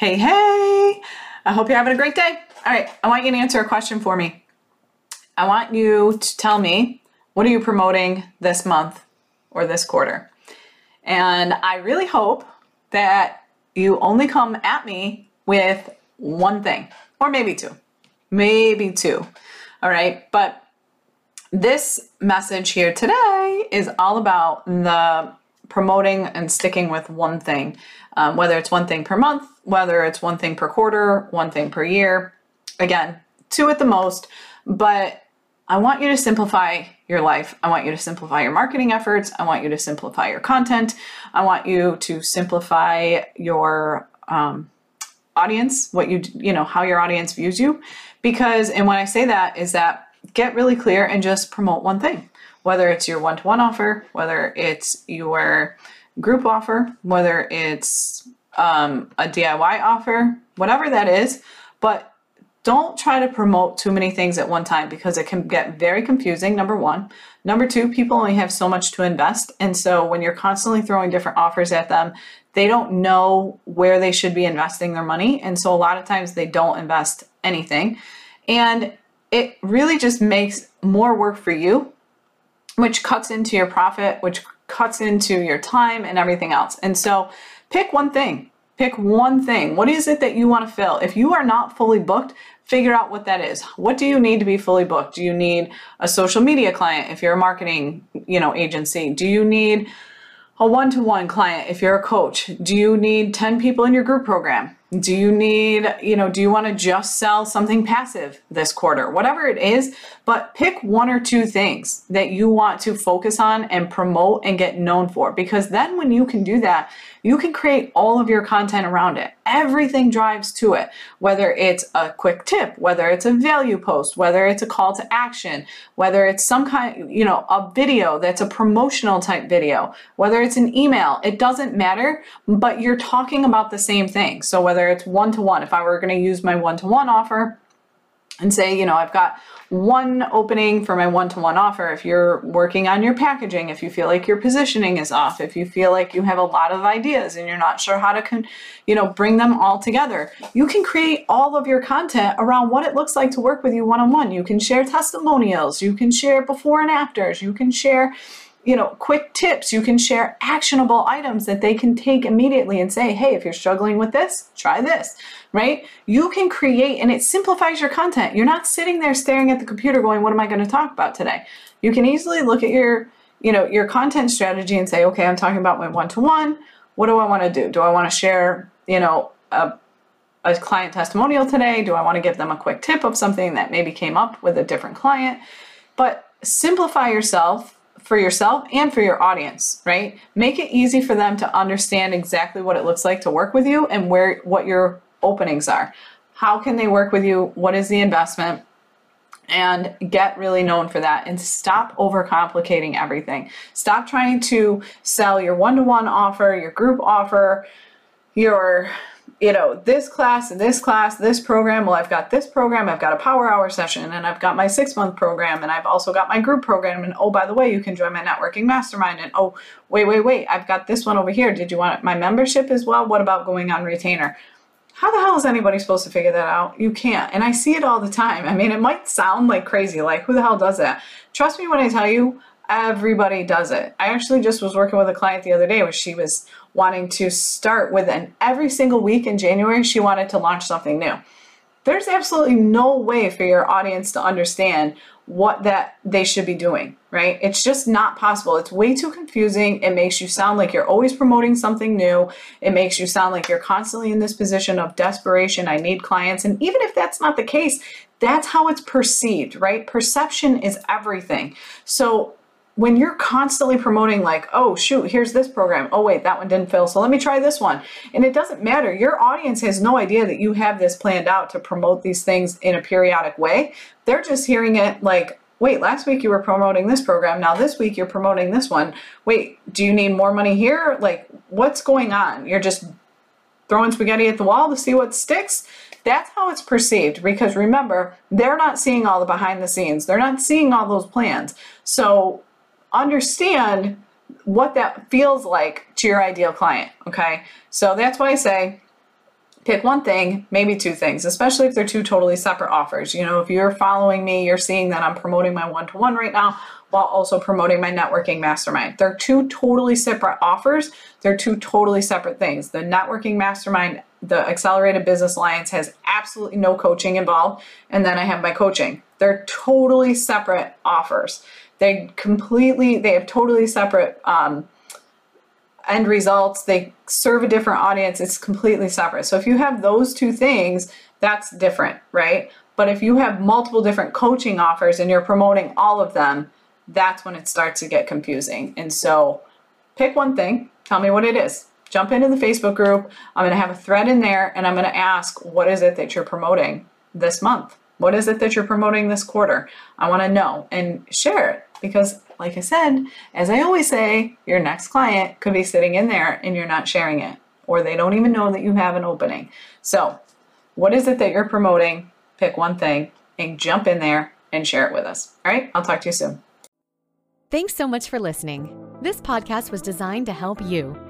Hey, hey! I hope you're having a great day. All right, I want you to answer a question for me. I want you to tell me what are you promoting this month or this quarter? And I really hope that you only come at me with one thing, or maybe two. Maybe two. All right, but this message here today is all about the promoting and sticking with one thing um, whether it's one thing per month, whether it's one thing per quarter, one thing per year. Again, two at the most, but I want you to simplify your life. I want you to simplify your marketing efforts. I want you to simplify your content. I want you to simplify your um, audience, what you, you know, how your audience views you. Because, and when I say that, is that get really clear and just promote one thing, whether it's your one to one offer, whether it's your group offer, whether it's um, a DIY offer, whatever that is. But don't try to promote too many things at one time because it can get very confusing, number one. Number two, people only have so much to invest. And so when you're constantly throwing different offers at them, they don't know where they should be investing their money. And so a lot of times they don't invest anything. And it really just makes more work for you, which cuts into your profit, which cuts into your time and everything else. And so pick one thing. Pick one thing. What is it that you want to fill? If you are not fully booked, figure out what that is. What do you need to be fully booked? Do you need a social media client if you're a marketing, you know, agency? Do you need a one-to-one client if you're a coach? Do you need 10 people in your group program? Do you need, you know, do you want to just sell something passive this quarter? Whatever it is, but pick one or two things that you want to focus on and promote and get known for. Because then when you can do that, you can create all of your content around it. Everything drives to it, whether it's a quick tip, whether it's a value post, whether it's a call to action, whether it's some kind, you know, a video that's a promotional type video, whether it's an email, it doesn't matter, but you're talking about the same thing. So whether it's one to one, if I were going to use my one to one offer, and say, you know, I've got one opening for my one to one offer. If you're working on your packaging, if you feel like your positioning is off, if you feel like you have a lot of ideas and you're not sure how to, you know, bring them all together, you can create all of your content around what it looks like to work with you one on one. You can share testimonials, you can share before and afters, you can share you know, quick tips. You can share actionable items that they can take immediately and say, hey, if you're struggling with this, try this, right? You can create and it simplifies your content. You're not sitting there staring at the computer going, what am I going to talk about today? You can easily look at your, you know, your content strategy and say, okay, I'm talking about my one-to-one. What do I want to do? Do I want to share, you know, a, a client testimonial today? Do I want to give them a quick tip of something that maybe came up with a different client? But simplify yourself for yourself and for your audience, right? Make it easy for them to understand exactly what it looks like to work with you and where what your openings are. How can they work with you? What is the investment? And get really known for that and stop overcomplicating everything. Stop trying to sell your one to one offer, your group offer, your you know, this class and this class, this program. Well, I've got this program, I've got a power hour session, and I've got my six month program, and I've also got my group program. And oh, by the way, you can join my networking mastermind. And oh, wait, wait, wait, I've got this one over here. Did you want my membership as well? What about going on retainer? How the hell is anybody supposed to figure that out? You can't. And I see it all the time. I mean, it might sound like crazy, like who the hell does that? Trust me when I tell you, everybody does it. I actually just was working with a client the other day where she was wanting to start with an every single week in January, she wanted to launch something new. There's absolutely no way for your audience to understand what that they should be doing, right? It's just not possible. It's way too confusing. It makes you sound like you're always promoting something new. It makes you sound like you're constantly in this position of desperation. I need clients. And even if that's not the case, that's how it's perceived, right? Perception is everything. So when you're constantly promoting like oh shoot here's this program. Oh wait that one didn't fill so let me try this one. And it doesn't matter. Your audience has no idea that you have this planned out to promote these things in a periodic way. They're just hearing it like wait last week you were promoting this program. Now this week you're promoting this one. Wait do you need more money here? Like what's going on? You're just throwing spaghetti at the wall to see what sticks? That's how it's perceived because remember, they're not seeing all the behind the scenes. They're not seeing all those plans. So understand what that feels like to your ideal client. Okay. So that's why I say pick one thing, maybe two things, especially if they're two totally separate offers. You know, if you're following me, you're seeing that I'm promoting my one to one right now while also promoting my networking mastermind. They're two totally separate offers, they're two totally separate things. The networking mastermind, the Accelerated Business Alliance, has absolutely no coaching involved, and then I have my coaching. They're totally separate offers. They completely, they have totally separate um, end results. They serve a different audience. It's completely separate. So if you have those two things, that's different, right? But if you have multiple different coaching offers and you're promoting all of them, that's when it starts to get confusing. And so pick one thing, tell me what it is. Jump into the Facebook group. I'm going to have a thread in there and I'm going to ask, what is it that you're promoting this month? What is it that you're promoting this quarter? I want to know and share it because, like I said, as I always say, your next client could be sitting in there and you're not sharing it, or they don't even know that you have an opening. So, what is it that you're promoting? Pick one thing and jump in there and share it with us. All right, I'll talk to you soon. Thanks so much for listening. This podcast was designed to help you.